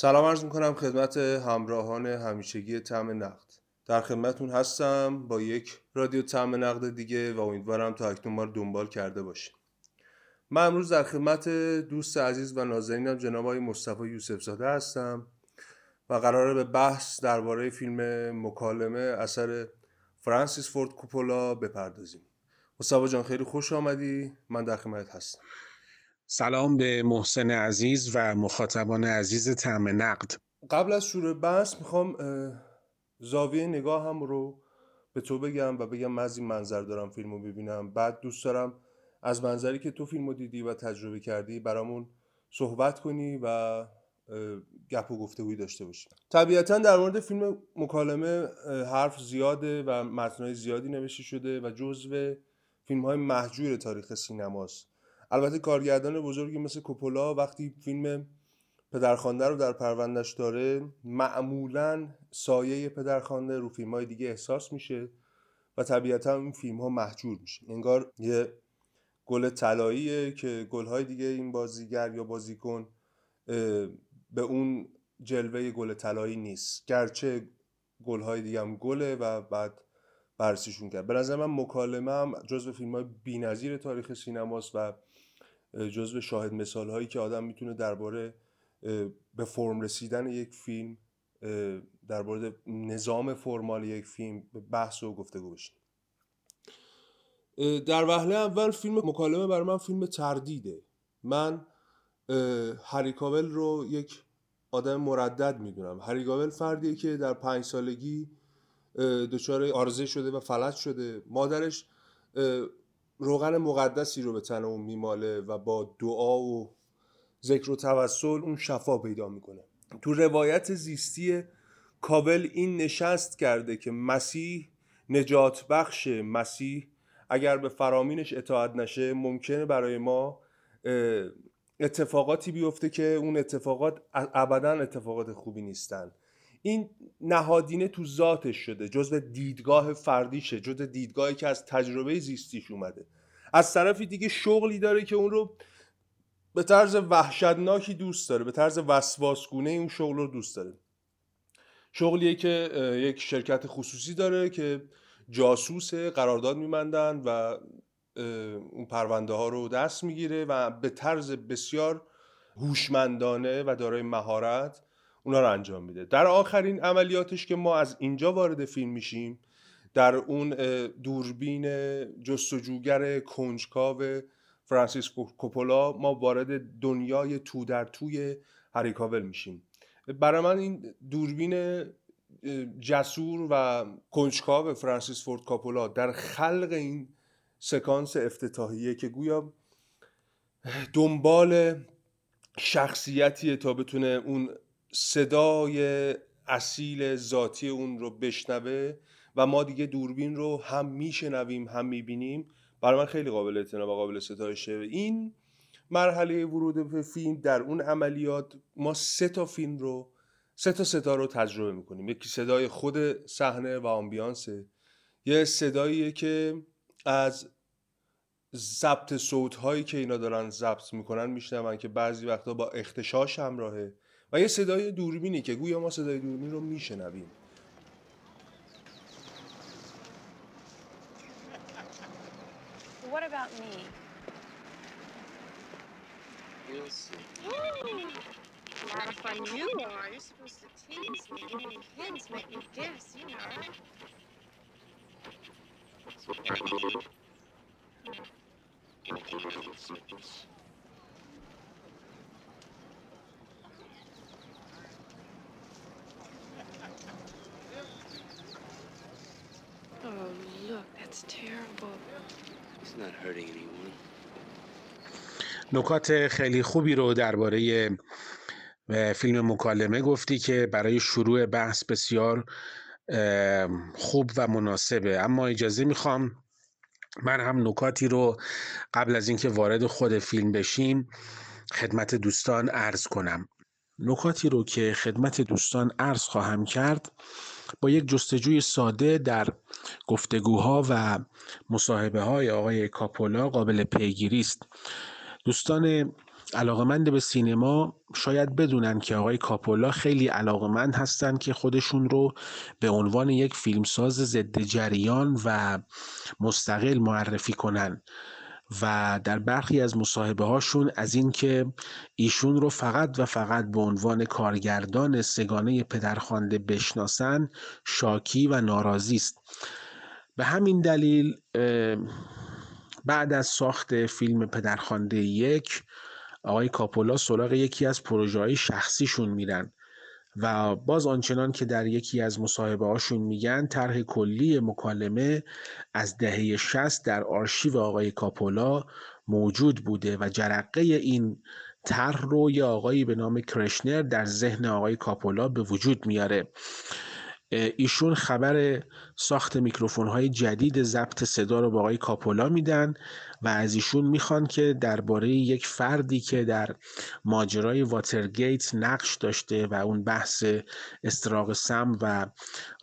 سلام عرض می‌کنم خدمت همراهان همیشگی تعم نقد. در خدمتون هستم با یک رادیو تعم نقد دیگه و امیدوارم تا اکنون ما رو دنبال کرده باشیم من امروز در خدمت دوست عزیز و نازنینم جناب آقای مصطفی یوسف زاده هستم و قراره به بحث درباره فیلم مکالمه اثر فرانسیس فورد کوپولا بپردازیم. مصطفی جان خیلی خوش آمدی. من در خدمت هستم. سلام به محسن عزیز و مخاطبان عزیز تعم نقد. قبل از شروع بحث می‌خوام زاویه نگاه هم رو به تو بگم و بگم من از این منظر دارم فیلم رو ببینم. بعد دوست دارم از منظری که تو فیلم رو دیدی و تجربه کردی برامون صحبت کنی و گپ و گفتگویی داشته باشیم طبیعتا در مورد فیلم مکالمه حرف زیاده و متنهای زیادی نوشته شده و جزو فیلم های محجور تاریخ سینماست. البته کارگردان بزرگی مثل کوپولا وقتی فیلم پدرخوانده رو در پروندش داره معمولا سایه پدرخوانده رو فیلم های دیگه احساس میشه و طبیعتا این فیلم ها محجور میشه. انگار یه گل طلاییه که گل های دیگه این بازیگر یا بازیکن به اون جلوه گل طلایی نیست. گرچه گل های دیگه هم گله و بعد بررسیشون کرد. به نظر من مکالمه هم جزو فیلم های بی‌نظیر تاریخ سینماست و جزو شاهد مثال هایی که آدم می‌تونه درباره به فرم رسیدن یک فیلم درباره نظام فرمال یک فیلم بحث و گفتگو بشه در وهله اول فیلم مکالمه برای من فیلم تردیده. من هریکاول رو یک آدم مردد می‌دونم. هریکاول فردیه که در پنج سالگی دچار آرزه شده و فلج شده. مادرش روغن مقدسی رو به تن اون میماله و با دعا و ذکر و توسل اون شفا پیدا می‌کنه. تو روایت زیستی کابل این نشست کرده که مسیح نجات بخش مسیح اگر به فرامینش اطاعت نشه ممکنه برای ما اتفاقاتی بیفته که اون اتفاقات ابدا اتفاقات خوبی نیستن. این نهادینه تو ذاتش شده جزو دیدگاه فردیشه جزو دیدگاهی که از تجربه زیستیش اومده. از طرفی دیگه شغلی داره که اون رو به طرز وحشتناکی دوست داره به طرز وسواسگونه اون شغل رو دوست داره. شغلیه که یک شرکت خصوصی داره که جاسوس قرارداد میمندن و اون پرونده ها رو دست می‌گیره و به طرز بسیار هوشمندانه و دارای مهارت اونا رو انجام میده. در آخرین عملیاتش که ما از اینجا وارد فیلم میشیم در اون دوربین جستجوگر کنجکاو فرانسیس کوپولا ما وارد دنیای تو در توی هریکاول میشیم. برای من این دوربین جسور و کنجکاو فرانسیس فورد کاپولا در خلق این سکانس افتتاحیه که گویا دنبال شخصیتیه تا بتونه اون صدای اصیل ذاتی اون رو بشنوه و ما دیگه دوربین رو هم میشنویم هم می‌بینیم. برای من خیلی قابل اعتنا و قابل ستایشه. این مرحله ورود به فیلم در اون عملیات ما سه تا فیلم رو سه تا صدا رو تجربه می‌کنیم. یکی صدای خود صحنه و آمبیانسه یه صداییه که از ضبط صوت هایی که اینا دارن ضبط می‌کنن میشنون که بعضی وقتا با اختشاش همراهه. و یه صدای دوربینی که گویا ما صدای دوربین رو میشنویم What about me? We'll see. Lot of fun you are. You're supposed to tease me, give me hints, make me guess, you know. Oh, نکات خیلی خوبی رو درباره فیلم مکالمه گفتی که برای شروع بحث بسیار خوب و مناسبه. اما اجازه می‌خوام من هم نکاتی رو قبل از اینکه وارد خود فیلم بشیم خدمت دوستان عرض کنم. نکاتی رو که خدمت دوستان عرض خواهم کرد با یک جستجوی ساده در گفتگوها و مصاحبه های آقای کاپولا قابل پیگیری است. دوستان علاقمند به سینما شاید بدونن که آقای کاپولا خیلی علاقمند هستن که خودشون رو به عنوان یک فیلمساز ضد جریان و مستقل معرفی کنن و در برخی از مصاحبه هاشون از اینکه ایشون رو فقط و فقط به عنوان کارگردان سگانه پدرخوانده بشناسن شاکی و ناراضی است. به همین دلیل بعد از ساخت فیلم پدرخوانده یک آقای کاپولا سراغ یکی از پروژه های شخصیشون میرن و باز آنچنان که در یکی از مصاحبه هاشون میگن طرح کلی مکالمه از دهه 60 در آرشیو آقای کاپولا موجود بوده و جرقه این طرح رو یه آقایی به نام کرشنر در ذهن آقای کاپولا به وجود میاره. ایشون خبر ساخت میکروفون های جدید ضبط صدا رو به آقای کاپولا میدن و از ایشون می‌خوان که درباره یک فردی که در ماجرای واترگیت نقش داشته و اون بحث استراق سم و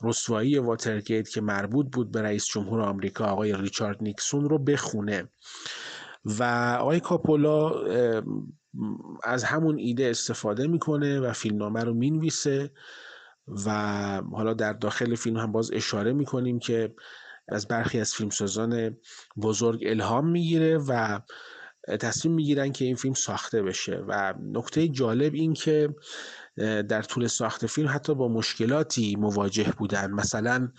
رسوایی واترگیت که مربوط بود به رئیس جمهور آمریکا آقای ریچارد نیکسون رو بخونه. و آقای کاپولا از همون ایده استفاده می‌کنه و فیلمنامه رو می‌نویسه. و حالا در داخل فیلم هم باز اشاره می‌کنیم که از برخی از فیلمسازان بزرگ الهام می‌گیره و تصمیم می‌گیرن که این فیلم ساخته بشه. و نکته جالب این که در طول ساخت فیلم حتی با مشکلاتی مواجه بودن. مثلا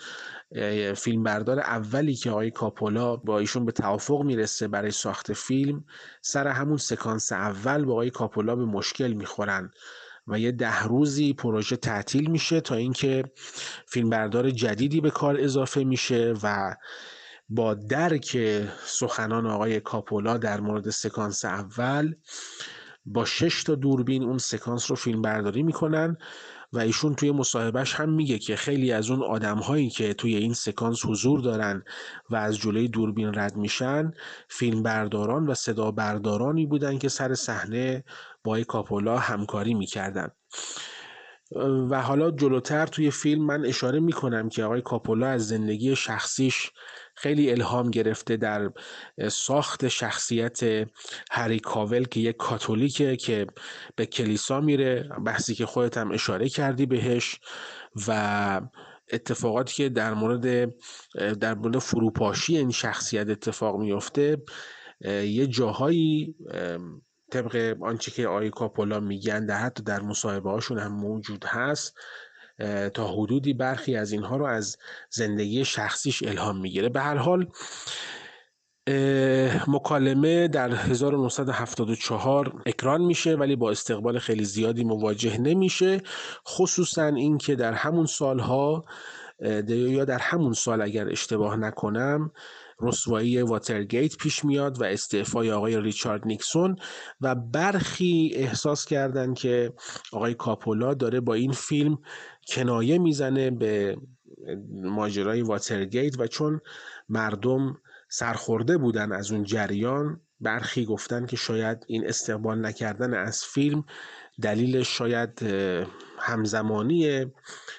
فیلمبردار اولی که آقای کاپولا با ایشون به توافق می‌رسه برای ساخت فیلم سر همون سکانس اول با آقای کاپولا به مشکل می‌خورن. و یه ده روزی پروژه تعطیل میشه تا اینکه فیلمبردار جدیدی به کار اضافه میشه و با درک سخنان آقای کاپولا در مورد سکانس اول با شش تا دوربین اون سکانس رو فیلم برداری می‌کنن و ایشون توی مصاحبهش هم میگه که خیلی از اون آدم هایی که توی این سکانس حضور دارن و از جلوی دوربین رد میشن فیلم برداران و صدا بردارانی بودن که سر صحنه با کاپولا همکاری می‌کردن. و حالا جلوتر توی فیلم من اشاره می‌کنم که آقای کاپولا از زندگی شخصیش خیلی الهام گرفته در ساخت شخصیت هری کاول که یک کاتولیکه که به کلیسا میره. بحثی که خودت هم اشاره کردی بهش و اتفاقاتی که در مورد در مورد فروپاشی این شخصیت اتفاق میفته یه جاهایی طبق آنچه که آقای کاپولا میگن در حتی در مصاحبه هاشون هم موجود هست تا حدودی برخی از اینها رو از زندگی شخصیش الهام می‌گیره. به هر حال مکالمه در 1974 اکران میشه ولی با استقبال خیلی زیادی مواجه نمیشه. خصوصا اینکه در همون سالها یا در همون سال اگر اشتباه نکنم رسوایی واترگیت پیش میاد و استعفای آقای ریچارد نیکسون و برخی احساس کردند که آقای کاپولا داره با این فیلم کنایه می‌زنه به ماجرای واترگیت و چون مردم سرخورده بودن از اون جریان برخی گفتن که شاید این استقبال نکردن از فیلم دلیلش شاید همزمانی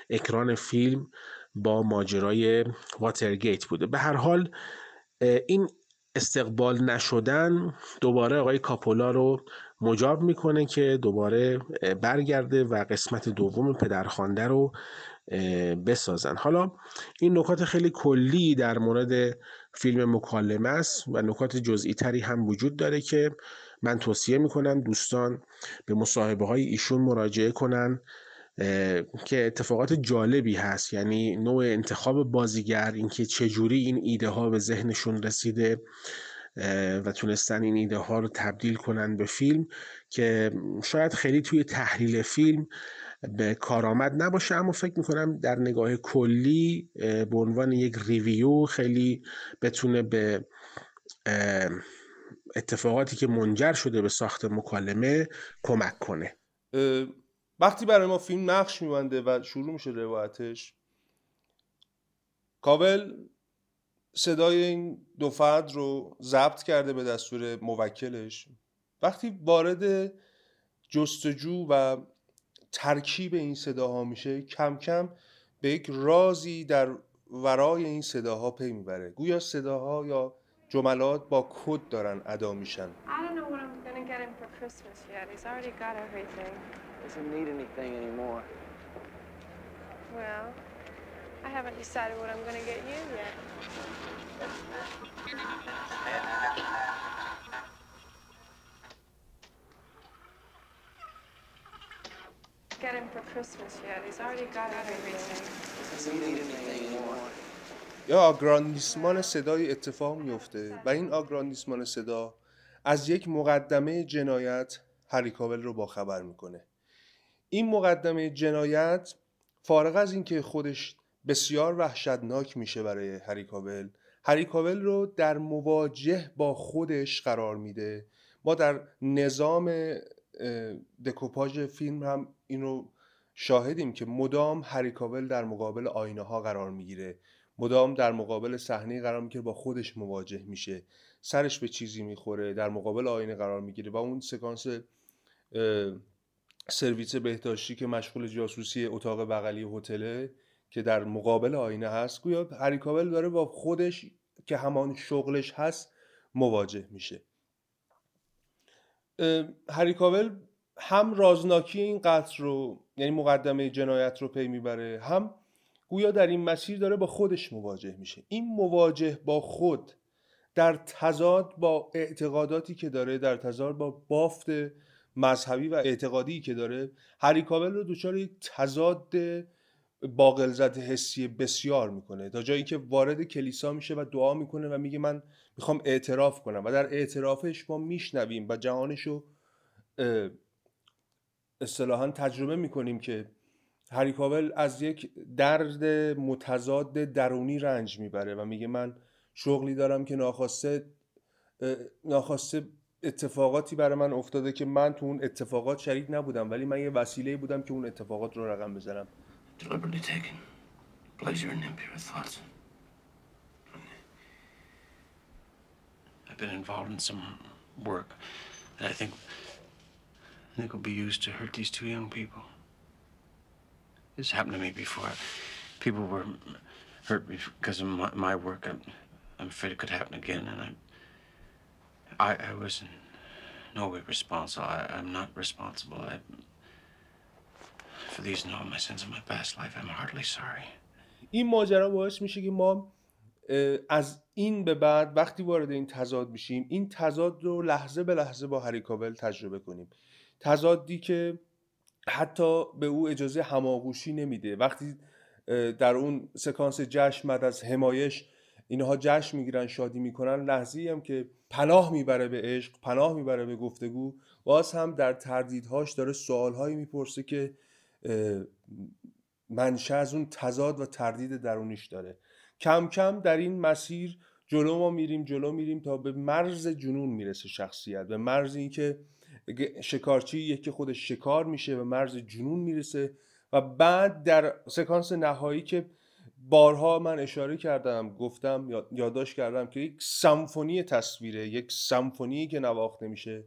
اکران فیلم با ماجرای واترگیت بوده. به هر حال این استقبال نشدن دوباره آقای کاپولا رو مجاب می‌کنه که دوباره برگرده و قسمت دوم پدرخوانده رو بسازن. حالا این نکات خیلی کلی در مورد فیلم مکالمه است و نکات جزئی تری هم وجود داره که من توصیه می‌کنم دوستان به مصاحبه های ایشون مراجعه کنن که اتفاقات جالبی هست. یعنی نوع انتخاب بازیگر اینکه چجوری این ایده ها به ذهنشون رسیده و تونستن این ایده ها رو تبدیل کنن به فیلم که شاید خیلی توی تحلیل فیلم به کارآمد نباشه. اما فکر می‌کنم در نگاه کلی به عنوان یک ریویو خیلی بتونه به اتفاقاتی که منجر شده به ساخت مکالمه کمک کنه. وقتی برای ما فیلم نقش میبنده و شروع میشه روایتش کابل صدای این دو فرد رو ضبط کرده به دستور موکلش. وقتی وارد جستجو و ترکیب این صداها میشه کم کم به یک رازی در ورای این صداها پی می‌بره. گویا صداها یا جملات با کد دارن ادا میشن. didn't get him for Christmas yet. He's already got everything. Doesn't need anything anymore. Well, I haven't decided what I'm going to get you yet. Get him for Christmas yet. He's already got everything. Doesn't need anything anymore. یا آگراندیسمان صدای اتفاق میفته و این آگراندیسمان صدا از یک مقدمه جنایت هری کاول رو باخبر می‌کنه. این مقدمه جنایت فارغ از اینکه خودش بسیار وحشتناک میشه برای هری کاول هری کاول رو در مواجه با خودش قرار میده. ما در نظام دکوپاژ فیلم هم این رو شاهدیم که مدام هری کاول در مقابل آینه ها قرار می‌گیره. مدام در مقابل صحنه قرار می‌گیره با خودش مواجه میشه. سرش به چیزی می‌خوره در مقابل آینه قرار می‌گیره و اون سکانس سرویس بهداشتی که مشغول جاسوسی اتاق بغلی هتله که در مقابل آینه هست گویا هری کاول داره با خودش که همان شغلش هست مواجه میشه. هری کاول هم رازناکی این قتل رو یعنی مقدمه جنایت رو پی می‌بره هم گویا در این مسیر داره با خودش مواجه میشه. این مواجه با خود در تضاد با اعتقاداتی که داره در تضاد با بافت مذهبی و اعتقادی که داره هری کاول رو دچار یک تضاد باقلزد حسی بسیار می‌کنه. تا جایی که وارد کلیسا میشه و دعا می‌کنه و میگه من می‌خوام اعتراف کنم و در اعترافش ما میشنویم و جهانش رو اصطلاحا تجربه می‌کنیم که هری کاول از یک درد متضاد درونی رنج می‌بره و میگه من شغلی دارم که ناخواسته ناخواسته اتفاقاتی برای من افتاده که من تو اون اتفاقات شریک نبودم ولی من یه وسیله بودم که اون اتفاقات رو رقم بزنم. This happened to me before. People were hurt because of my, my work. I'm, I'm afraid it could happen again, and I I, I was in no way responsible. I, I'm not responsible. I, for these and all my sins of my past life, I'm heartily sorry. این ماجرا باعث میشه که ما از این به بعد وقتی وارد این تضاد میشیم این تضاد رو لحظه به لحظه با هری کابل تجربه کنیم تضادی که حتی به او اجازه هماغوشی نمیده وقتی در اون سکانس جشن بعد از همایش اینها جشن می‌گیرن شادی می‌کنن. لحظه هم که پناه می‌بره به عشق پناه می‌بره به گفتگو باز هم در تردیدهاش داره سوالهایی می‌پرسه که منشه از اون تضاد و تردید درونیش داره. کم کم در این مسیر جلو ما میریم جلو میریم تا به مرز جنون می‌رسه شخصیت. به مرز اینکه شکارچی یکی خودش شکار میشه به مرز جنون می‌رسه و بعد در سکانس نهایی که بارها من اشاره کردم گفتم یا- یادداشت کردم که یک سمفونی تصویره یک سمفونی که نواخته میشه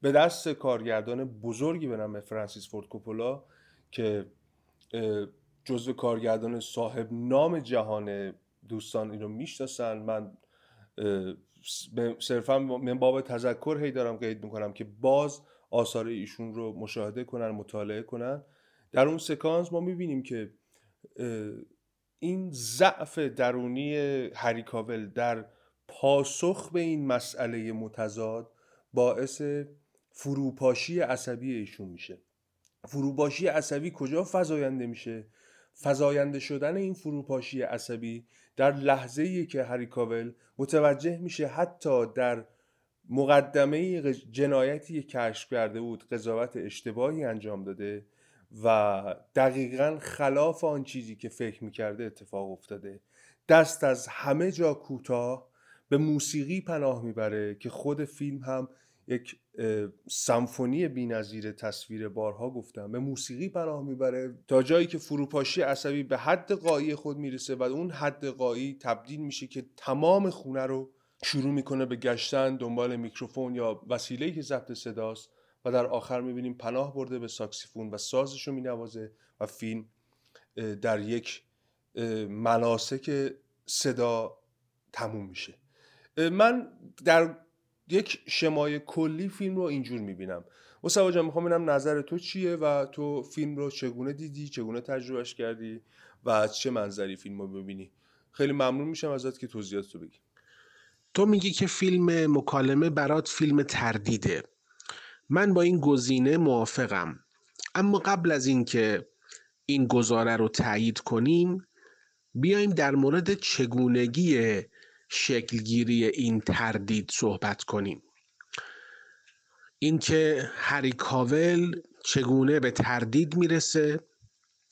به دست کارگردان بزرگی به نام فرانسیس فورد کوپولا که جزو کارگردان صاحب نام جهان دوستان اینو می‌شناسن. من صرفا من باب تذکر هی دارم قید می‌کنم که باز آثار ایشون رو مشاهده کنن مطالعه کنن. در اون سکانس ما می‌بینیم که این ضعف درونی هری کاول در پاسخ به این مسئله متضاد باعث فروپاشی عصبی ایشون میشه. فروپاشی عصبی کجا فزاینده میشه؟ فزاینده شدن این فروپاشی عصبی در لحظه ای که هری کاول متوجه میشه حتی در مقدمه جنایتی کشف کرده بود قضاوت اشتباهی انجام داده و دقیقا خلاف آن چیزی که فکر می‌کرده اتفاق افتاده. دست از همه جا کوتاه به موسیقی پناه می‌بره که خود فیلم هم یک سمفونی بی‌نظیر تصویر بارها گفتم. به موسیقی پناه می‌بره تا جایی که فروپاشی عصبی به حد قایی خود می‌رسه و اون حد قایی تبدیل میشه که تمام خونه رو شروع می‌کنه به گشتن دنبال میکروفون یا وسیله‌ای که ضبط صداست. و در آخر می‌بینیم پناه برده به ساکسیفون و سازش رو مینوازه و فیلم در یک مناسک صدا تموم میشه. من در یک شمای کلی فیلم رو اینجور می‌بینم. مصطفی جان می‌خوام ببینم نظر تو چیه و تو فیلم رو چگونه دیدی چگونه تجربهش کردی و از چه منظری فیلم رو ببینی؟ خیلی ممنون میشم ازت که توضیحات تو بگی. تو میگی که فیلم مکالمه برات فیلم تردیده. من با این گزینه موافقم. اما قبل از اینکه این گزاره رو تایید کنیم بیایم در مورد چگونگی شکلگیری این تردید صحبت کنیم. اینکه هری کاول چگونه به تردید می‌رسه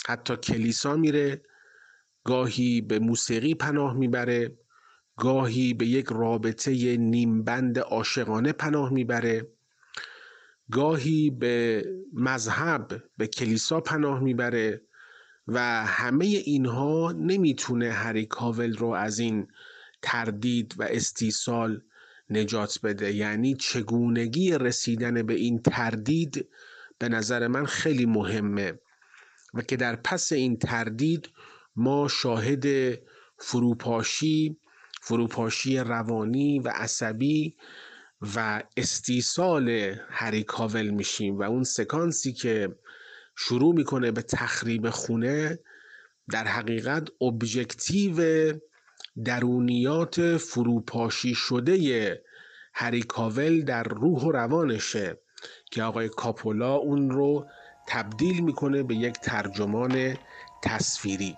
حتی کلیسا میره گاهی به موسیقی پناه می‌بره گاهی به یک رابطه نیمبند عاشقانه پناه می‌بره. گاهی به مذهب به کلیسا پناه می‌بره و همه اینها نمی‌تونه هری کاول رو از این تردید و استیصال نجات بده. یعنی چگونگی رسیدن به این تردید به نظر من خیلی مهمه و که در پس این تردید ما شاهد فروپاشی فروپاشی روانی و عصبی و استیصال هری کاول میشیم و اون سکانسی که شروع می‌کنه به تخریب خونه در حقیقت ابژکتیو درونیات فروپاشی شده هری کاول در روح و روانشه که آقای کاپولا اون رو تبدیل می‌کنه به یک ترجمان تصویری.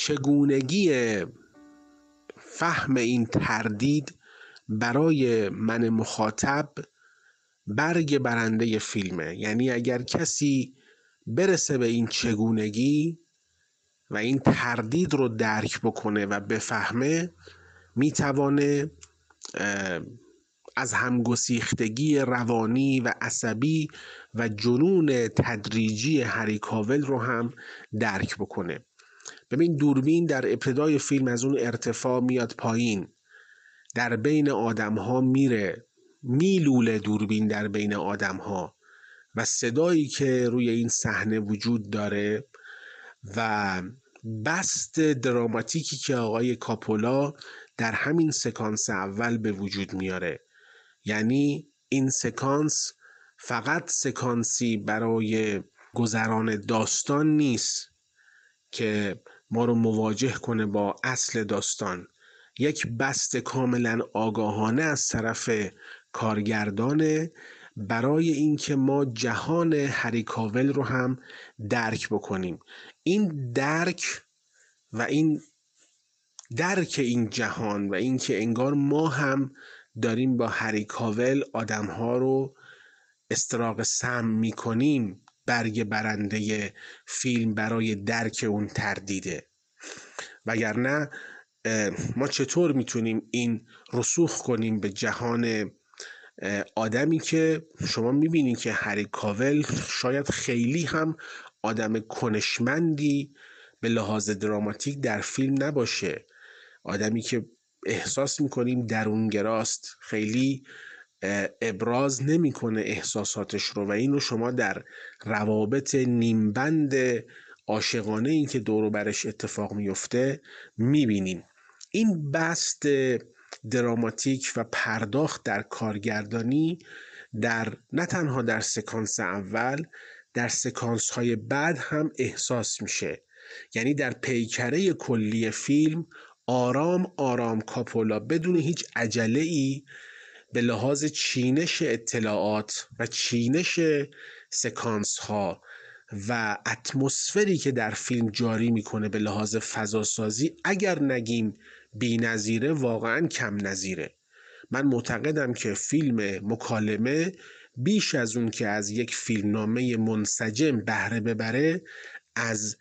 چگونگی فهم این تردید برای من مخاطب برگ برنده فیلمه. یعنی اگر کسی برسه به این چگونگی و این تردید رو درک بکنه و بفهمه می‌توانه از همگسیختگی روانی و عصبی و جنون تدریجی هری کاول رو هم درک بکنه. ببین دوربین در ابتدای فیلم از اون ارتفاع میاد پایین. در بین آدم ها میره میلوله دوربین در بین آدم ها و صدایی که روی این صحنه وجود داره و بست دراماتیکی که آقای کاپولا در همین سکانس اول به وجود میاره. یعنی این سکانس فقط سکانسی برای گذران داستان نیست. که ما رو مواجه کنه با اصل داستان. یک بست کاملا آگاهانه از طرف کارگردانه برای اینکه ما جهان هری کاول رو هم درک بکنیم. این درک و این درک این جهان و اینکه انگار ما هم داریم با هری کاول آدم ها رو استراق سم می‌کنیم برگ برنده فیلم برای درک اون تردیده. وگرنه ما چطور می‌تونیم این رسوخ کنیم به جهان آدمی که شما می‌بینید که هری کاول شاید خیلی هم آدم کنشمندی به لحاظ دراماتیک در فیلم نباشه. آدمی که احساس می‌کنیم درونگراست خیلی ابراز نمی‌کنه احساساتش رو و این رو شما در روابط نیمبند عاشقانه این که دور برش اتفاق میفته می‌بینیم این بست دراماتیک و پرداخت در کارگردانی در نه تنها در سکانس اول در سکانس های بعد هم احساس میشه. یعنی در پیکره کلی فیلم آرام آرام کاپولا بدون هیچ عجله ای به لحاظ چینش اطلاعات و چینش سکانس ها و اتمسفری که در فیلم جاری می‌کنه به لحاظ فضاسازی اگر نگیم نظیره واقعا کم نظیره. من معتقدم که فیلم مکالمه بیش از اون که از یک فیلمنامه منسجم بهره ببره از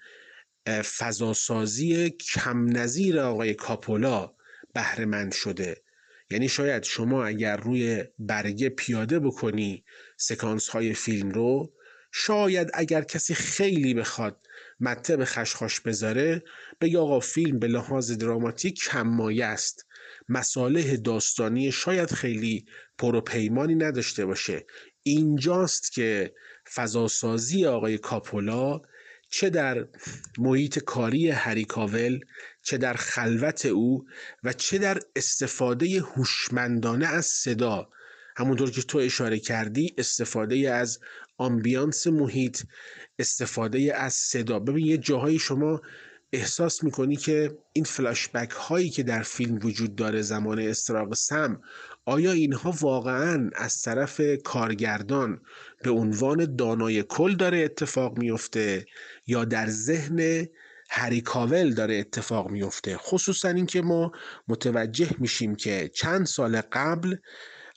فضاسازی کم نظیر آقای کاپولا بهره مند شده. یعنی شاید شما اگر روی برگه پیاده بکنی سکانس های فیلم رو شاید اگر کسی خیلی بخواد مته به خشخاش بذاره بگه آقا فیلم به لحاظ دراماتیک کممایه است. مساله داستانی شاید خیلی پروپیمانی نداشته باشه. اینجاست که فضاسازی آقای کاپولا چه در محیط کاری هریکاول چه در خلوت او و چه در استفاده هوشمندانه از صدا. همونطور که تو اشاره کردی استفاده از آمبیانس محیط استفاده از صدا. ببین یه جاهایی شما احساس می‌کنی که این فلاشبک هایی که در فیلم وجود داره زمان استراق سم آیا اینها واقعا از طرف کارگردان به عنوان دانای کل داره اتفاق میفته یا در ذهن هریکاول داره اتفاق میفته. خصوصا اینکه ما متوجه میشیم که چند سال قبل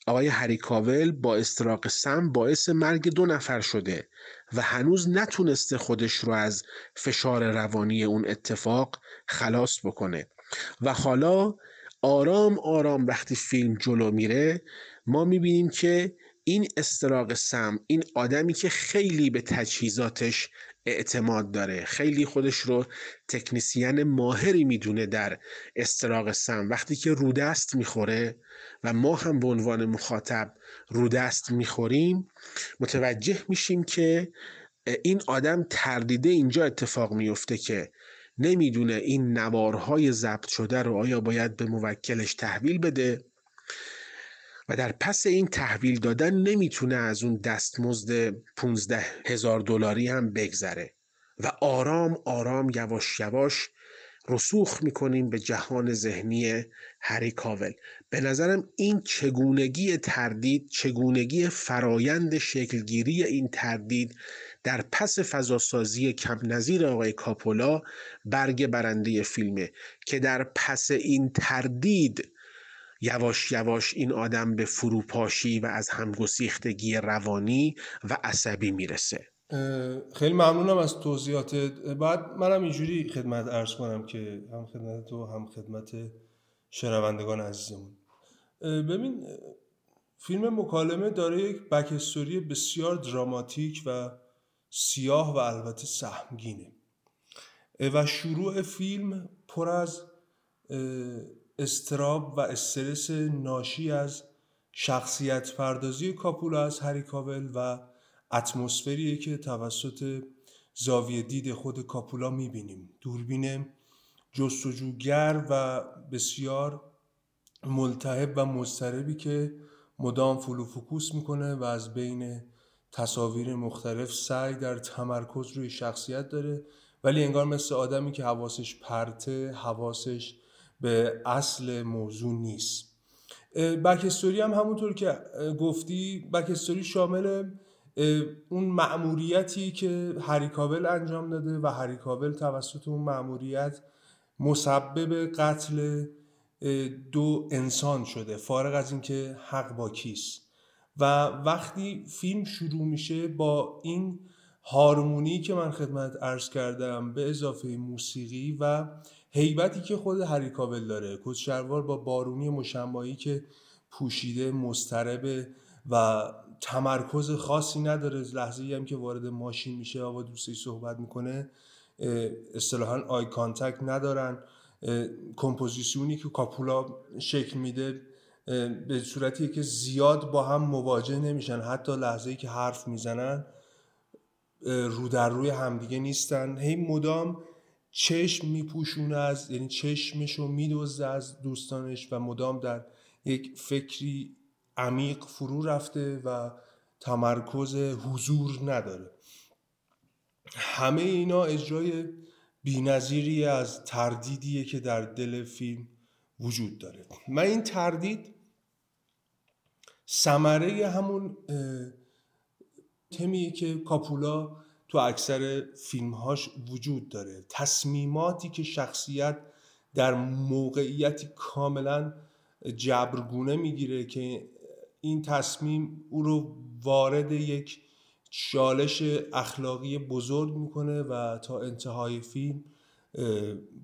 آقای هریکاول با استراق سم باعث مرگ دو نفر شده و هنوز نتونسته خودش رو از فشار روانی اون اتفاق خلاص بکنه. و حالا آرام آرام وقتی فیلم جلو میره ما می‌بینیم که این استراق سم این آدمی که خیلی به تجهیزاتش اعتماد داره. خیلی خودش رو تکنیسیان ماهری می‌دونه در استراق سم. وقتی که رودست می‌خوره و ما هم به عنوان مخاطب رودست می‌خوریم متوجه میشیم که این آدم تردیده اینجا اتفاق میفته که نمی‌دونه این نوارهای ضبط شده رو آیا باید به موکلش تحویل بده و در پس این تحویل دادن نمی‌تونه از اون دستمزد 15 هزار دلاری هم بگذره. و آرام آرام یواش یواش رسوخ می‌کنیم به جهان ذهنی هری کاول. به نظرم این چگونگی تردید چگونگی فرایند شکلگیری این تردید در پس فضاسازی کم نظیر آقای کاپولا برگ برنده فیلمه که در پس این تردید یواش یواش این آدم به فروپاشی و از همگسیختگی روانی و عصبی می‌رسه. خیلی ممنونم از توضیحاتت بعد منم اینجوری خدمت ارز کنم که هم خدمت تو هم خدمت شنوندگان عزیزمون. ببین فیلم مکالمه داره یک بکستوری بسیار دراماتیک و سیاه و البته سهمگینه. و شروع فیلم پر از استراب و استرس ناشی از شخصیت پردازی کاپولا از هریکاول و اتمسفریه که توسط زاویه دید خود کاپولا می‌بینیم. دوربین جستجوگر و بسیار ملتهب و مضطربی که مدام فلو فکوس می‌کنه و از بین تصاویر مختلف سعی در تمرکز روی شخصیت داره ولی انگار مثل آدمی که حواسش پرته حواسش به اصل موضوع نیست. بکستوری هم همونطور که گفتی بکستوری شامل اون مأموریتی که هریکاول انجام داده و هریکاول توسط اون مأموریت مسبب قتل دو انسان شده فارغ از اینکه حق با کیست. و وقتی فیلم شروع میشه با این هارمونی که من خدمت عرض کردم به اضافه موسیقی و هیبتی که خود هریکاول داره. کچشلوار با بارونی مشمایی که پوشیده مستربه و تمرکز خاصی نداره. لحظه هم که وارد ماشین میشه و با دوستی صحبت می‌کنه اصطلاحا eye contact ندارن. کمپوزیسیونی که کاپولا شکل میده به صورتی که زیاد با هم مواجه نمیشن. حتی لحظه ای که حرف می‌زنن رو در روی همدیگه نیستن. هی مدام چشم میپوشونه از یعنی چشمش رو میدوزه از دوستانش و مدام در یک فکری عمیق فرو رفته و تمرکز حضور نداره. همه اینا اجرای بینظیری از تردیدیه که در دل فیلم وجود داره. من این تردید ثمره همون تمیه که کاپولا تو اکثر فیلمهاش وجود داره. تصمیماتی که شخصیت در موقعیتی کاملا جبرگونه می‌گیره که این تصمیم او رو وارد یک چالش اخلاقی بزرگ می‌کنه و تا انتهای فیلم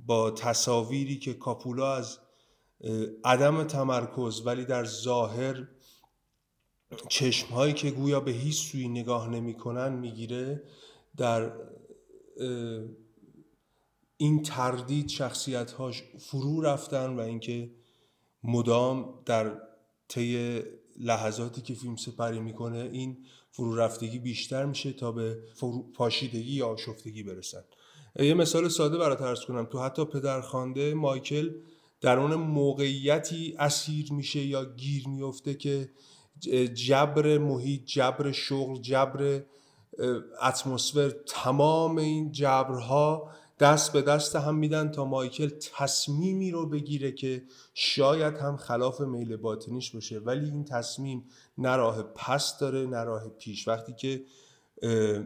با تصاویری که کاپولا از عدم تمرکز ولی در ظاهر چشم هایی که گویا به هیچ سوی نگاه نمی‌کنن می‌گیره در این تردید شخصیت هاش فرو رفتن و اینکه مدام در طی لحظاتی که فیلم سپری می‌کنه این فرو رفتگی بیشتر میشه تا به فرو پاشیدگی یا آشفتگی برسن. یه مثال ساده برات عرض کنم. تو حتی پدرخوانده مایکل در اون موقعیتی اسیر میشه یا گیر میفته که جبر محیط جبر شغل جبر اتمسفر تمام این جبرها دست به دست هم میدن تا مایکل تصمیمی رو بگیره که شاید هم خلاف میل باطنیش باشه. ولی این تصمیم نه راه پس داره نه راه پیش. وقتی که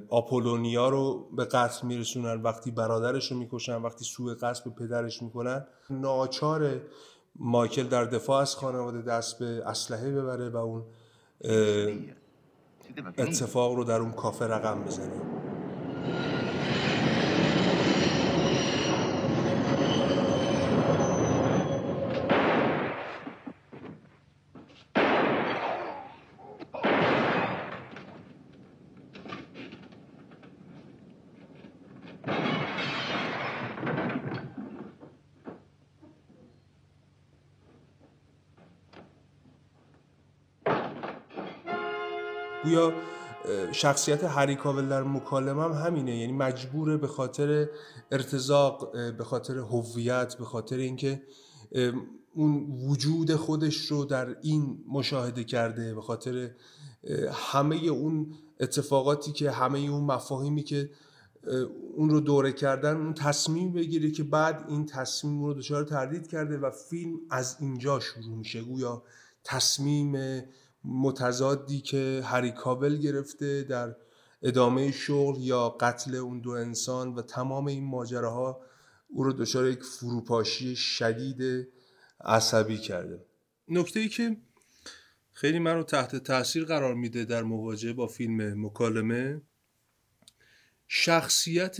آپولونیا رو به قتل میرسونن وقتی برادرش رو می‌کشن وقتی سوء قصد به پدرش می‌کنن ناچار مایکل در دفاع از خانواده دست به اسلحه ببره و اون اتفاق رو در اون کافه رقم بزنه گویا شخصیت هری کاول در مکالمه هم همینه. یعنی مجبوره به خاطر ارتزاق به خاطر هویت به خاطر اینکه اون وجود خودش رو در این مشاهده کرده به خاطر همه اون اتفاقاتی که همه اون مفاهیمی که اون رو دوره کردن اون تصمیم بگیره که بعد این تصمیم رو دچار تردید کرده و فیلم از اینجا شروع میشه. گویا تصمیم متضادی که هری کاول گرفته در ادامه شغل یا قتل اون دو انسان و تمام این ماجراها او رو دچار یک فروپاشی شدید عصبی کرده. نکته ای که خیلی من رو تحت تاثیر قرار میده در مواجهه با فیلم مکالمه شخصیت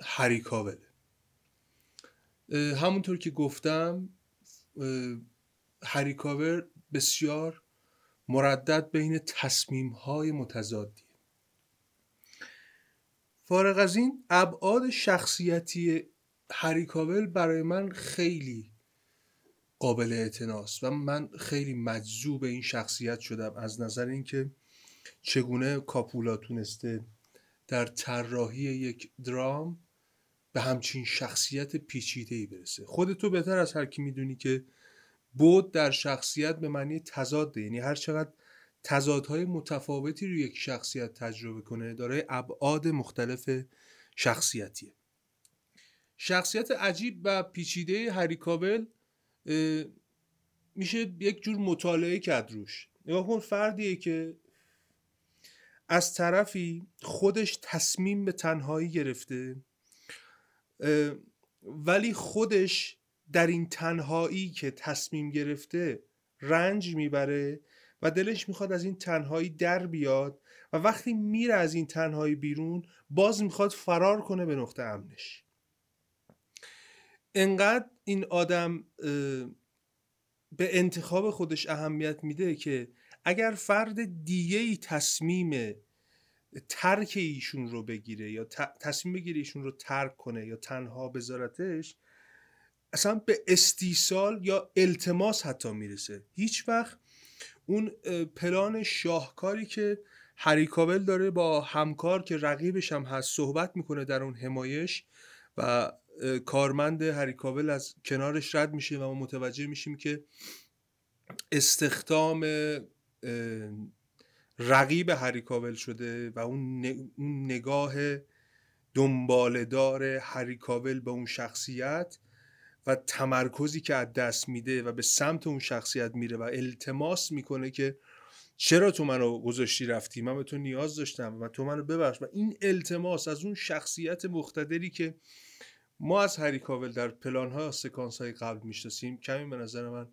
هری کاول. همونطور که گفتم هری کاور بسیار مردد بین تصمیم های متضادی فارغ از این ابعاد شخصیتی هری کاول برای من خیلی قابل اعتناست و من خیلی مجذوب این شخصیت شدم. از نظر اینکه چگونه کاپولا تونسته در طراحی یک درام به همچین شخصیت پیچیده‌ای برسه. خودتو بهتر از هر کی می‌دونی که بود در شخصیت به معنی تضاده یعنی هر چقدر تضادهای متفاوتی روی یک شخصیت تجربه کنه دارای ابعاد مختلف شخصیتیه. شخصیت عجیب و پیچیده هری کابل میشه یک جور مطالعه کرد روش. نگاه کن فردیه که از طرفی خودش تصمیم به تنهایی گرفته ولی خودش در این تنهایی که تصمیم گرفته رنج می‌بره و دلش می‌خواد از این تنهایی در بیاد و وقتی میره از این تنهایی بیرون باز می‌خواد فرار کنه به نقطه امنش. انقدر این آدم به انتخاب خودش اهمیت میده که اگر فرد دیگه ای تصمیم ترک ایشون رو بگیره یا تصمیم بگیره ایشون رو ترک کنه یا تنها بذارتش اصلا به استیصال یا التماس حتی می‌رسه. هیچ وقت اون پلان شاهکاری که هری کابل داره با همکار که رقیبش هم هست صحبت می‌کنه در اون حمایش و کارمند هری کابل از کنارش رد میشه و ما متوجه میشیم که استخدام رقیب هری کابل شده و اون, نگاه دنبالدار هری کابل به اون شخصیت و تمرکزی که از دست میده و به سمت اون شخصیت میره و التماس می‌کنه که چرا تو منو گذاشتی رفتی؟ من به تو نیاز داشتم و تو منو ببخش. و این التماس از اون شخصیت مقتدری که ما از هری کاول در پلان ها سکانس های قبل می‌شناسیم کمی به نظر من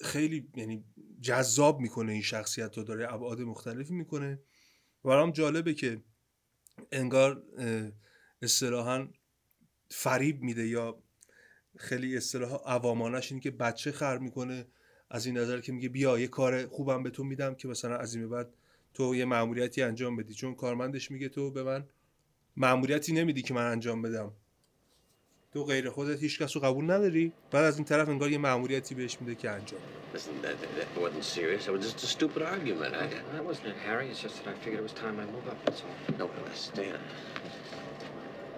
خیلی یعنی جذاب می‌کنه این شخصیت رو داره ابعاد مختلفی می‌کنه. برام جالبه که انگار اصطلاحا فریب میده یا خیلی اصطلاح عوامانش اینه که بچه خر می‌کنه. از این نظر که میگه بیا یه کار خوبم به تو میدم که مثلا از این به بعد تو یه مأموریتی انجام بدی. چون کارمندش میگه تو به من مأموریتی نمیدی که من انجام بدم. تو غیر خودت هیچ کس رو قبول نداری. بعد از این طرف انگار یه مأموریتی بهش میده که انجام بده.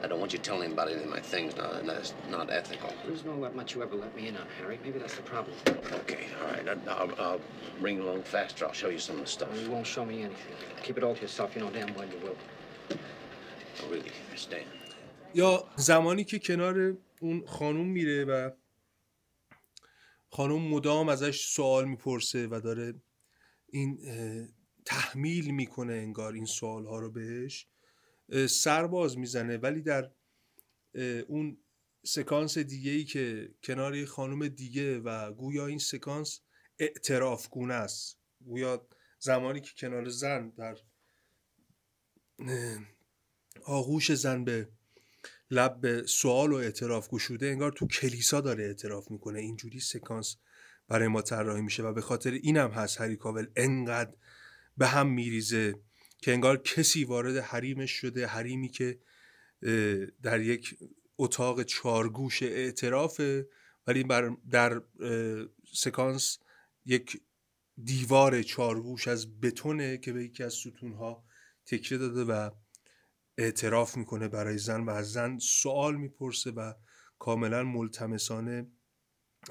I, don't want you telling about any of my things. No, that's not ethical. There's no that much you ever let me in on, Harry. Maybe that's the problem. Okay, all right. I, I'll, I'll bring you along faster. I'll show you some of the stuff. You won't show me anything. Keep it all to yourself. You know damn well you will. I really, Stan. یا زمانی که کنار اون خانوم میره و خانوم مدام ازش سوال می‌پرسه و داره این تحمیل می‌کنه انگار این سوال ها رو بهش اه، سر باز می‌زنه. ولی در اون سکانس دیگه ای که کنار یه خانوم دیگه و گویا این سکانس اعتراف گونه است. گویا زمانی که کنار زن در آغوش زن به لب به سوال و اعتراف گشوده انگار تو کلیسا داره اعتراف می‌کنه. اینجوری سکانس برای ما طراحی میشه و به خاطر اینم هست هری کاول انقدر به هم میریزه. که انگار کسی وارد حریمش شده حریمی که در یک اتاق چارگوش اعترافه. ولی بر در سکانس یک دیوار چارگوش از بتونه که به یکی از ستونها تکیه داده و اعتراف می‌کنه برای زن و از زن سوال می‌پرسه و کاملا ملتمسانه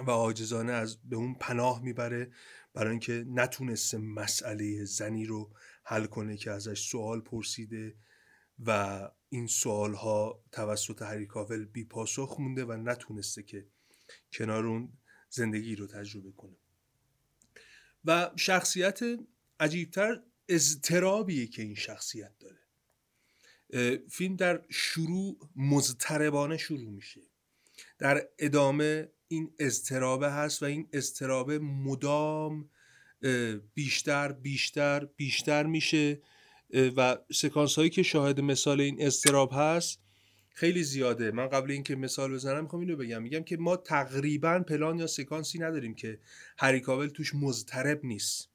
و عاجزانه از به اون پناه می‌بره برای اینکه نتونسته مسئله زنی رو حل کنه که ازش سوال پرسیده و این سوال ها توسط هری کاول بی پاسخ مونده و نتونسته که کنار اون زندگی رو تجربه کنه. و شخصیت عجیبتر اضطرابیه که این شخصیت داره. فیلم در شروع مضطربانه شروع میشه. در ادامه این اضطرابه هست و این اضطرابه مدام بیشتر بیشتر بیشتر میشه. و سکانس هایی که شاهد مثال این اضطراب هست خیلی زیاده. من قبل اینکه مثال بزنم می‌خوام اینو بگم. میگم که ما تقریبا پلان یا سکانسی نداریم که هری کاول توش مضطرب نیست.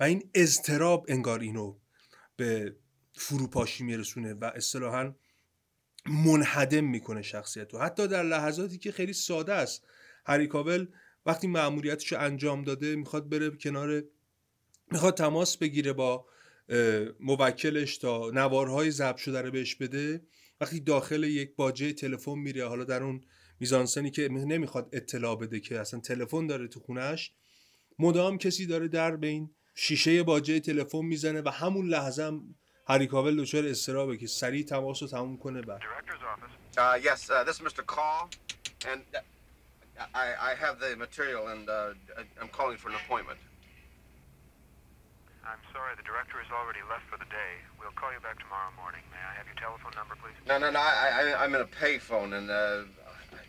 و این اضطراب انگار اینو به فروپاشی میرسونه و اصطلاحا منهدم می‌کنه شخصیت رو حتی در لحظاتی که خیلی ساده است هری کاول وقتی مأموریتش انجام داده می‌خواد بره کنار می‌خواد تماس بگیره با موکلش تا نوارهای ضبط شده رو بهش بده. وقتی داخل یک باجه تلفن میره حالا در اون میزانسنی که نمی‌خواد اطلاع بده که اصلا تلفن داره تو خونش مدام کسی داره در بین شیشه باجه تلفن می‌زنه و همون لحظه هم هری کاول دچار استرابه که سریع تماس رو تموم کنه uh, I, I have the material, and uh, I'm calling for an appointment. I'm sorry, the director has already left for the day. We'll call you back tomorrow morning. May I have your telephone number, please? No, no, no, I, I, I'm in a payphone, and uh,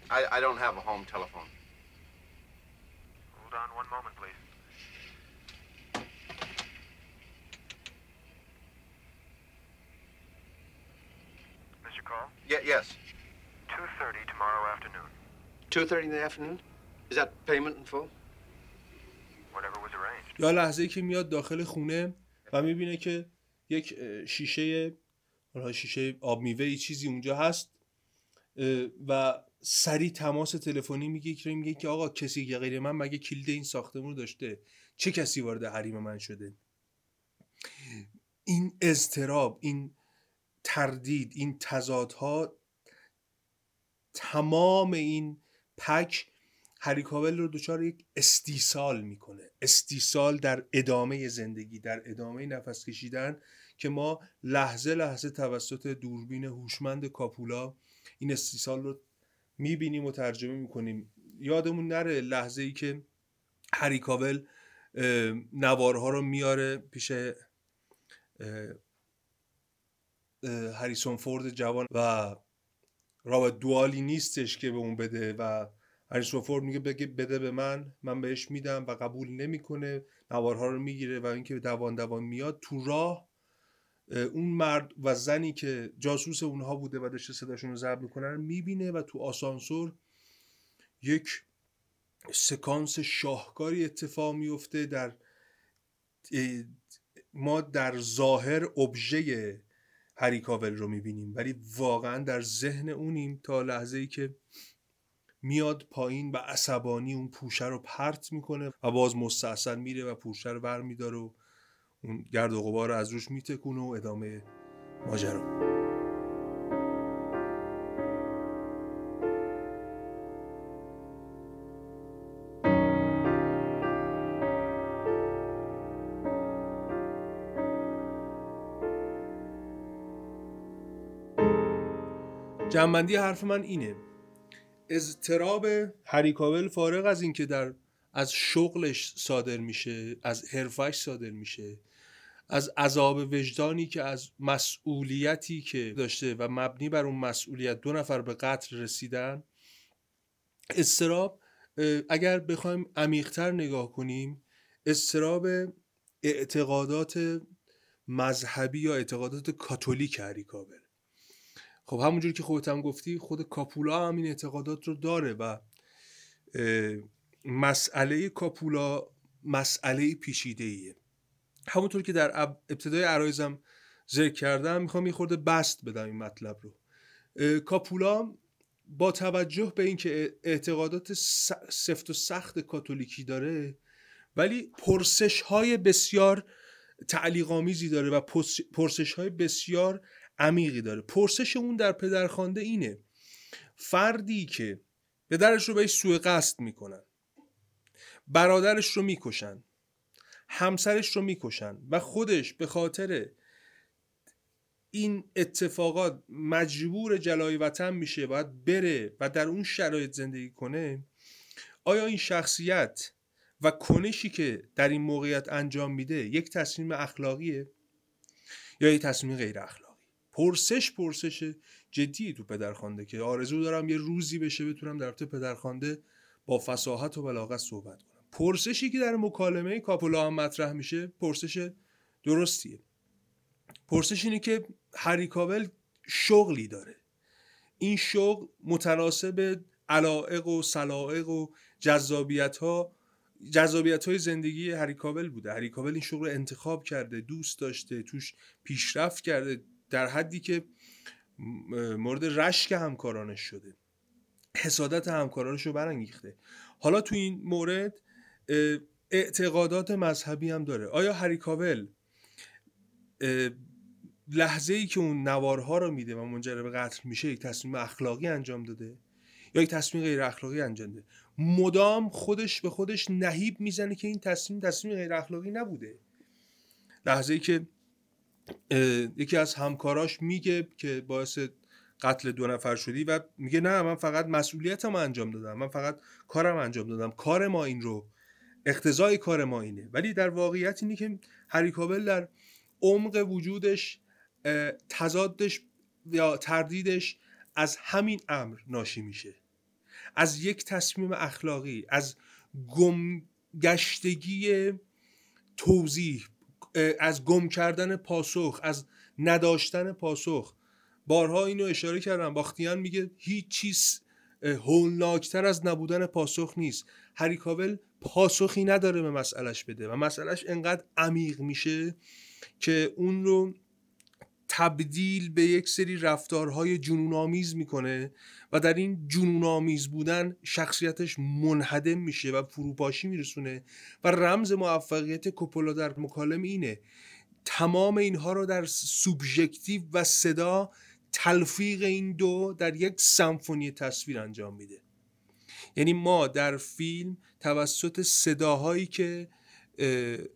I, I don't have a home telephone. Hold on one moment, please. Mr. Call, Yeah, yes. 2.30 tomorrow afternoon. 2.30 in the afternoon? Is that payment in full? Whatever was arranged. یا لحظه که میاد داخل خونه و می‌بینه که یک شیشه حالا شیشه آب میوه ای چیزی اونجا هست و سریع تماس تلفنی میگه که میگه که آقا کسی که غیر من مگه کلید این ساختمون رو داشته چه کسی وارد حریم من شده این اضطراب این تردید این تضادها تمام این پک هری کاول رو دچار یک استیصال می‌کنه. استیصال در ادامه زندگی در ادامه نفس کشیدن که ما لحظه لحظه توسط دوربین هوشمند کاپولا این استیصال رو می‌بینیم و ترجمه می‌کنیم. یادمون نره لحظه ای که هری کاول نوارها رو میاره پیش هریسون فورد جوان و رابط دوالی نیستش که به اون بده و هریسون فورد میگه بگه بده به من من بهش میدم و قبول نمی‌کنه نوارها رو می‌گیره و اینکه دوان دوان میاد. تو راه اه، اون مرد و زنی که جاسوس اونها بوده و داشته صداشون رو ضبط می‌کنن می‌بینه و تو آسانسور یک سکانس شاهکاری اتفاق میفته در ما در ظاهر ابژه هری کاول رو می‌بینیم. ولی واقعا در ذهن اونیم تا لحظه ای که میاد پایین و عصبانی اون پوشه رو پرت می‌کنه و باز مستاصل میره و پوشه رو ور میداره و اون گرد و غبار رو از روش میتکونه و ادامه ماجرا. جنبندی حرف من اینه. اضطراب هری کاول فارغ از اینکه در از شغلش صادر میشه از حرفش صادر میشه از عذاب وجدانی که از مسئولیتی که داشته و مبنی بر اون مسئولیت دو نفر به قتل رسیدن استراب اگر بخوایم عمیقتر نگاه کنیم استراب اعتقادات مذهبی یا اعتقادات کاتولیک هری کاول. خب همونجور که خودت هم گفتی خود کاپولا هم این اعتقادات رو داره و مسئله کاپولا مسئله پیچیده ایه همونطور که در ابتدای عرایزم ذکر کردم می‌خوام یه خورده بست بدم این مطلب رو. کاپولا با توجه به اینکه اعتقادات سفت و سخت کاتولیکی داره ولی پرسش های بسیار تعلیق آمیزی داره و پرسش های بسیار عمیقی داره. پرسش اون در پدرخوانده اینه. فردی که پدرش رو بهش سوء قصد می‌کنن. برادرش رو می‌کشن. همسرش رو می‌کشن و خودش به خاطر این اتفاقات مجبور جلای وطن میشه باید بره و در اون شرایط زندگی کنه. آیا این شخصیت و کنشی که در این موقعیت انجام میده یک تصمیم اخلاقیه یا یک تصمیم غیر اخلاقی پرسش پرسش جدی تو پدرخوانده که آرزو دارم یه روزی بشه بتونم در پدرخوانده با فساحت و بلاغت صحبت کنم. پرسشی که در مکالمه کاپولا هم مطرح میشه پرسش درستیه. پرسش اینه که هری کاول شغلی داره. این شغل متناسب علائق و سلائق و جذابیت ها جذابیت های زندگی هری کاول بوده. هری کاول این شغل رو انتخاب کرده دوست داشته توش پیشرفت کرده. در حدی که مورد رشک همکارانش شده. حسادت همکارانش رو برانگیخته. حالا تو این مورد اعتقادات مذهبی هم داره. آیا هری کاول لحظه ای که اون نوارها رو میده و منجر به قتل میشه یک تصمیم اخلاقی انجام داده؟ یا یک تصمیم غیر اخلاقی انجام داده؟ مدام خودش به خودش نهیب می‌زنه که این تصمیم تصمیم غیر اخلاقی نبوده. لحظه ای که یکی از همکاراش میگه که باعث قتل دو نفر شدی و میگه نه من فقط مسئولیتم انجام دادم. من فقط کارم انجام دادم. کار ما این رو اقتضای کار ما اینه. ولی در واقعیت اینه که هری کابل در عمق وجودش تضادش یا تردیدش از همین امر ناشی میشه. از یک تصمیم اخلاقی از گمگشتگی توضیح از گم کردن پاسخ از نداشتن پاسخ. بارها اینو اشاره کردم. باختیان میگه هیچ چیز هولناکتر از نبودن پاسخ نیست. هری کاول پاسخی نداره به مسئلش بده و مسئلش انقدر عمیق میشه که اون رو تبدیل به یک سری رفتارهای جنون آمیز می‌کنه و در این جنون آمیز بودن شخصیتش منهدم میشه و فروپاشی میرسونه و رمز موفقیت کوپولا در مکالم اینه. تمام اینها رو در سوبژکتیو و صدا تلفیق این دو در یک سمفونی تصویر انجام میده. یعنی ما در فیلم توسط صداهایی که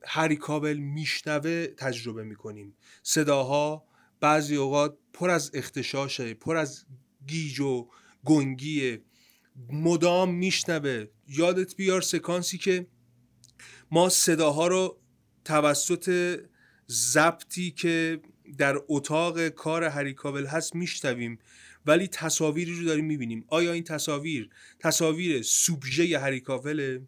هری کابل میشنوه تجربه می‌کنیم. صداها بعضی اوقات پر از اختشاشه پر از گیج و گنگیه. مدام میشنوه. یادت بیار سکانسی که ما صداها رو توسط ضبطی که در اتاق کار هری کابل هست میشنویم ولی تصاویری رو داریم می‌بینیم. آیا این تصاویر تصاویر سوبژه هری کابله؟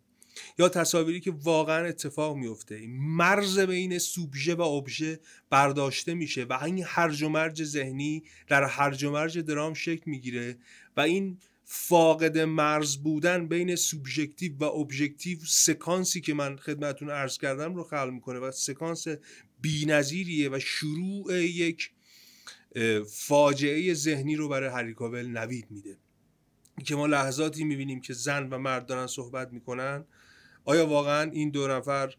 یا تصاویری که واقعا اتفاق میفته مرز بین سوبژه و ابژه برداشته میشه و این هرج و مرج ذهنی در هرج و مرج درام شکل می‌گیره و این فاقد مرز بودن بین سوبژکتیو و ابژکتیو سکانسی که من خدمتون عرض کردم رو خلق می‌کنه و سکانس بینظیریه و شروع یک فاجعه ذهنی رو برای هریکابل نوید میده. که ما لحظاتی می‌بینیم که زن و مرد دارن صحبت می‌کنن آیا واقعا این دو نفر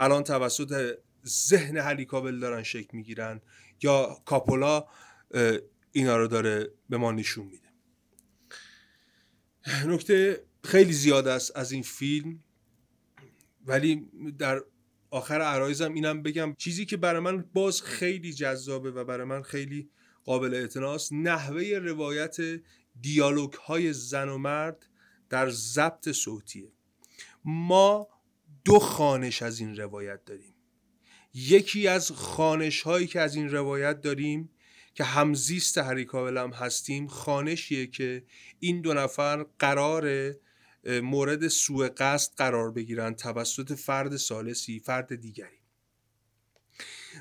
الان توسط ذهن هلیکابل دارن شکل می‌گیرن؟ یا کاپولا اینا رو داره به ما نشون میده؟ نکته خیلی زیاد است از این فیلم. ولی در آخر عرایزم اینم بگم چیزی که برای من باز خیلی جذابه و برای من خیلی قابل اعتناست نحوه روایت دیالوگ های زن و مرد در ضبط صوتیه. ما دو خانش از این روایت داریم. یکی از خانش هایی که از این روایت داریم که همزیست هریکابل هم هستیم خانشیه که این دو نفر قرار مورد سوء قصد قرار بگیرن توسط فرد سالسی فرد دیگری.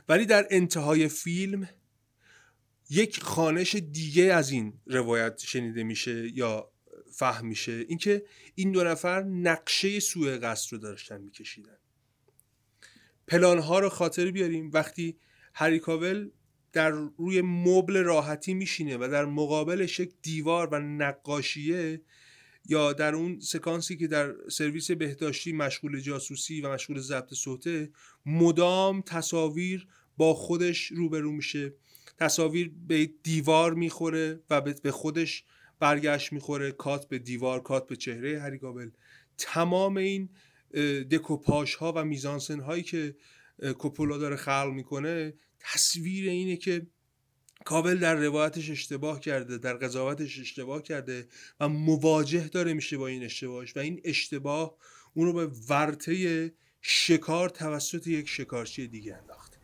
ولی در انتهای فیلم یک خانش دیگه از این روایت شنیده میشه یا فهم میشه اینکه این دو نفر نقشه سوء قصد رو داشتن میکشیدن. پلان ها رو خاطر بیاریم. وقتی هریکاول در روی مبل راحتی میشینه و در مقابلش یک دیوار و نقاشیه یا در اون سکانسی که در سرویس بهداشتی مشغول جاسوسی و مشغول ضبط صوته مدام تصاویر با خودش روبرو میشه. تصاویر به دیوار می‌خوره و به خودش برگشت می‌خوره کات به دیوار کات به چهره هریگابل تمام این دکوپاش ها و میزانسن هایی که کوپولا داره خلق می‌کنه تصویر اینه که کابل در روایتش اشتباه کرده در قضاوتش اشتباه کرده و مواجه داره میشه با این اشتباهش و این اشتباه اون رو به ورطه شکار توسط یک شکارچی دیگه انداخته.